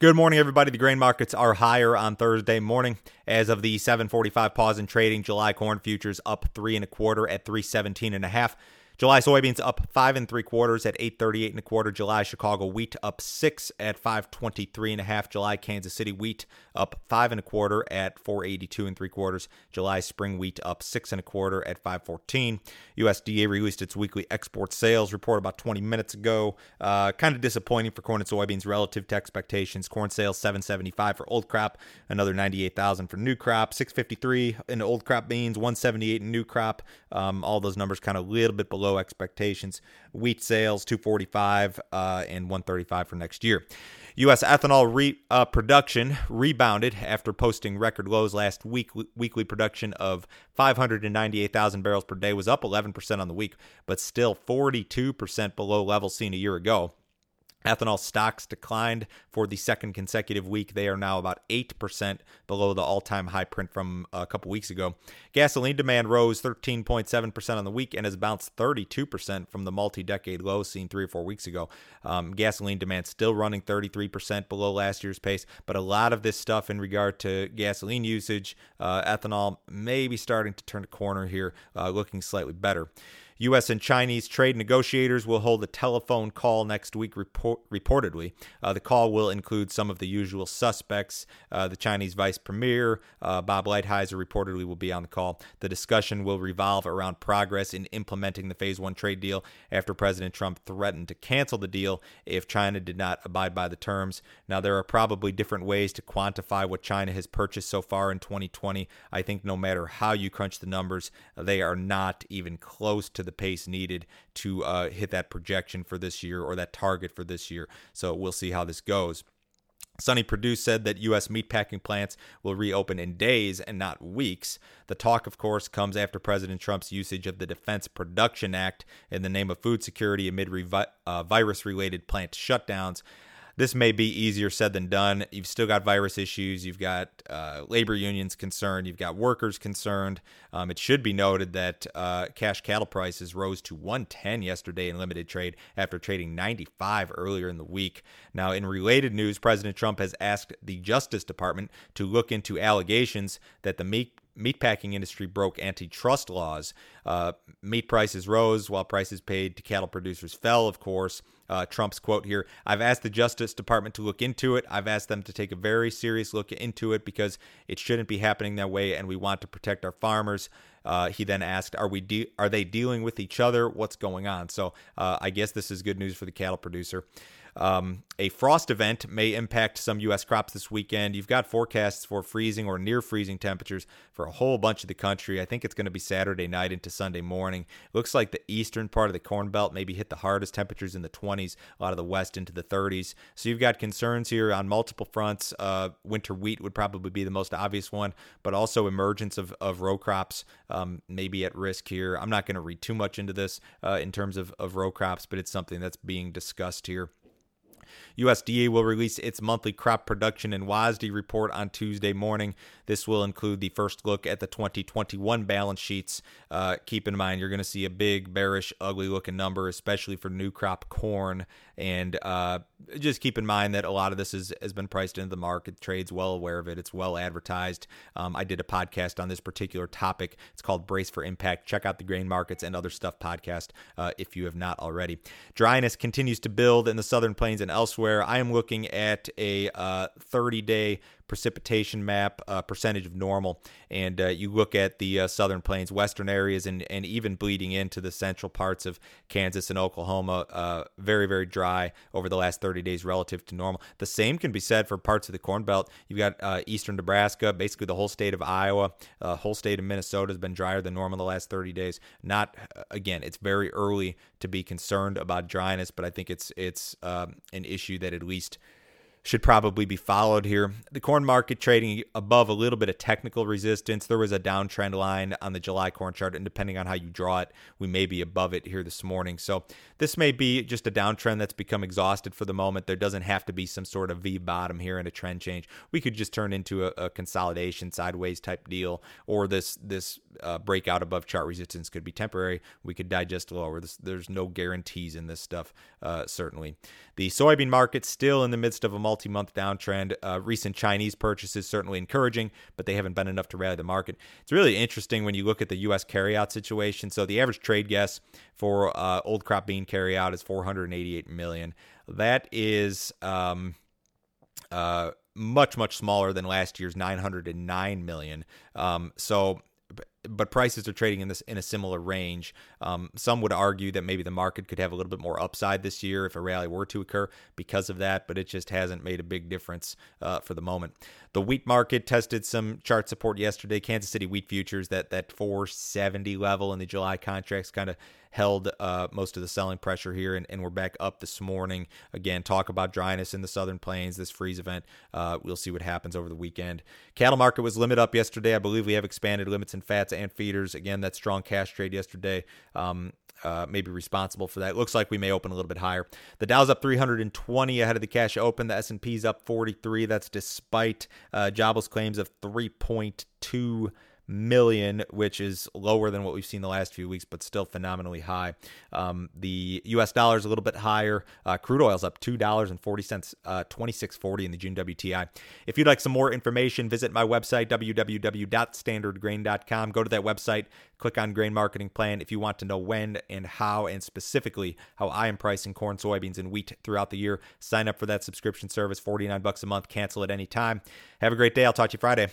Good morning, everybody. The grain markets are higher on Thursday morning. As of the 7:45 pause in trading, July corn futures up three and a quarter at 317 and a half. July soybeans up five and three quarters at 838 and a quarter. July Chicago wheat up six at 523 and a half. July Kansas City wheat up five and a quarter at 482 and three quarters. July spring wheat up six and a quarter at 514. USDA released its weekly export sales report about 20 minutes ago. Uh, kind of disappointing for corn and soybeans relative to expectations. Corn sales 775 for old crop, another 98,000 for new crop, 653 in old crop beans, 178 in new crop. Um, all those numbers kind of a little bit below below expectations. Wheat sales 245 uh, and 135 for next year. U.S. ethanol re, uh, production rebounded after posting record lows last week. Weekly production of 598,000 barrels per day was up 11% on the week, but still 42% below levels seen a year ago. Ethanol stocks declined for the second consecutive week. They are now about 8% below the all time high print from a couple weeks ago. Gasoline demand rose 13.7% on the week and has bounced 32% from the multi decade low seen three or four weeks ago. Um, gasoline demand still running 33% below last year's pace, but a lot of this stuff in regard to gasoline usage, uh, ethanol may be starting to turn a corner here, uh, looking slightly better. U.S. and Chinese trade negotiators will hold a telephone call next week, report, reportedly. Uh, the call will include some of the usual suspects. Uh, the Chinese vice premier, uh, Bob Lighthizer, reportedly will be on the call. The discussion will revolve around progress in implementing the Phase 1 trade deal after President Trump threatened to cancel the deal if China did not abide by the terms. Now, there are probably different ways to quantify what China has purchased so far in 2020. I think no matter how you crunch the numbers, they are not even close to the the pace needed to uh, hit that projection for this year or that target for this year. So we'll see how this goes. Sonny Perdue said that U.S. meatpacking plants will reopen in days and not weeks. The talk, of course, comes after President Trump's usage of the Defense Production Act in the name of food security amid revi- uh, virus related plant shutdowns this may be easier said than done. You've still got virus issues. You've got uh, labor unions concerned. You've got workers concerned. Um, it should be noted that uh, cash cattle prices rose to 110 yesterday in limited trade after trading 95 earlier in the week. Now, in related news, President Trump has asked the Justice Department to look into allegations that the meat meatpacking industry broke antitrust laws. Uh, meat prices rose while prices paid to cattle producers fell, of course. Uh, Trump's quote here I've asked the Justice Department to look into it. I've asked them to take a very serious look into it because it shouldn't be happening that way, and we want to protect our farmers. Uh, he then asked, "Are we de- are they dealing with each other? What's going on?" So uh, I guess this is good news for the cattle producer. Um, a frost event may impact some U.S. crops this weekend. You've got forecasts for freezing or near freezing temperatures for a whole bunch of the country. I think it's going to be Saturday night into Sunday morning. Looks like the eastern part of the Corn Belt maybe hit the hardest temperatures in the 20s, a lot of the west into the 30s. So you've got concerns here on multiple fronts. Uh, winter wheat would probably be the most obvious one, but also emergence of, of row crops um, maybe at risk here. I'm not going to read too much into this uh, in terms of, of row crops, but it's something that's being discussed here. USDA will release its monthly crop production and WASDE report on Tuesday morning. This will include the first look at the 2021 balance sheets. Uh, keep in mind, you're going to see a big, bearish, ugly looking number, especially for new crop corn. And uh, just keep in mind that a lot of this is, has been priced into the market. Trade's well aware of it, it's well advertised. Um, I did a podcast on this particular topic. It's called Brace for Impact. Check out the Grain Markets and Other Stuff podcast uh, if you have not already. Dryness continues to build in the southern plains and elsewhere. I am looking at a uh, 30 day precipitation map, uh, percentage of normal, and uh, you look at the uh, southern plains, western areas, and, and even bleeding into the central parts of Kansas and Oklahoma, uh, very, very dry over the last 30 days relative to normal. The same can be said for parts of the Corn Belt. You've got uh, eastern Nebraska, basically the whole state of Iowa, uh, whole state of Minnesota has been drier than normal the last 30 days. Not, again, it's very early to be concerned about dryness, but I think it's, it's um, an issue that at least should probably be followed here. The corn market trading above a little bit of technical resistance. There was a downtrend line on the July corn chart, and depending on how you draw it, we may be above it here this morning. So this may be just a downtrend that's become exhausted for the moment. There doesn't have to be some sort of V bottom here and a trend change. We could just turn into a, a consolidation sideways type deal, or this this uh, breakout above chart resistance could be temporary. We could digest lower. This, there's no guarantees in this stuff, uh, certainly. The soybean market still in the midst of a multi month downtrend. Uh, recent Chinese purchases certainly encouraging, but they haven't been enough to rally the market. It's really interesting when you look at the U.S. carryout situation. So the average trade guess for uh, old crop bean carryout is 488 million. That is. Um, uh, much much smaller than last year's 909 million. Um, so but prices are trading in this in a similar range. Um, some would argue that maybe the market could have a little bit more upside this year if a rally were to occur because of that, but it just hasn't made a big difference uh, for the moment. The wheat market tested some chart support yesterday. Kansas City wheat futures that that 470 level in the July contracts kind of held uh, most of the selling pressure here, and, and, we're back up this morning. Again, talk about dryness in the southern plains, this freeze event. Uh, we'll see what happens over the weekend. Cattle market was limit up yesterday. I believe we have expanded limits in fats and feeders. Again, that strong cash trade yesterday. Um, uh, maybe responsible for that. Looks like we may open a little bit higher. The Dow's up 320 ahead of the cash open. The S&P's up 43. That's despite uh, jobless claims of 3.2 million, which is lower than what we've seen the last few weeks, but still phenomenally high. Um, the U.S. dollar is a little bit higher. Uh, crude is up two dollars and forty cents, uh, twenty six forty in the June WTI. If you'd like some more information, visit my website www.standardgrain.com. Go to that website, click on Grain Marketing Plan if you want to know when and how, and specifically how I am pricing corn, soybeans, and wheat throughout the year. Sign up for that subscription service, forty nine bucks a month. Cancel at any time. Have a great day. I'll talk to you Friday.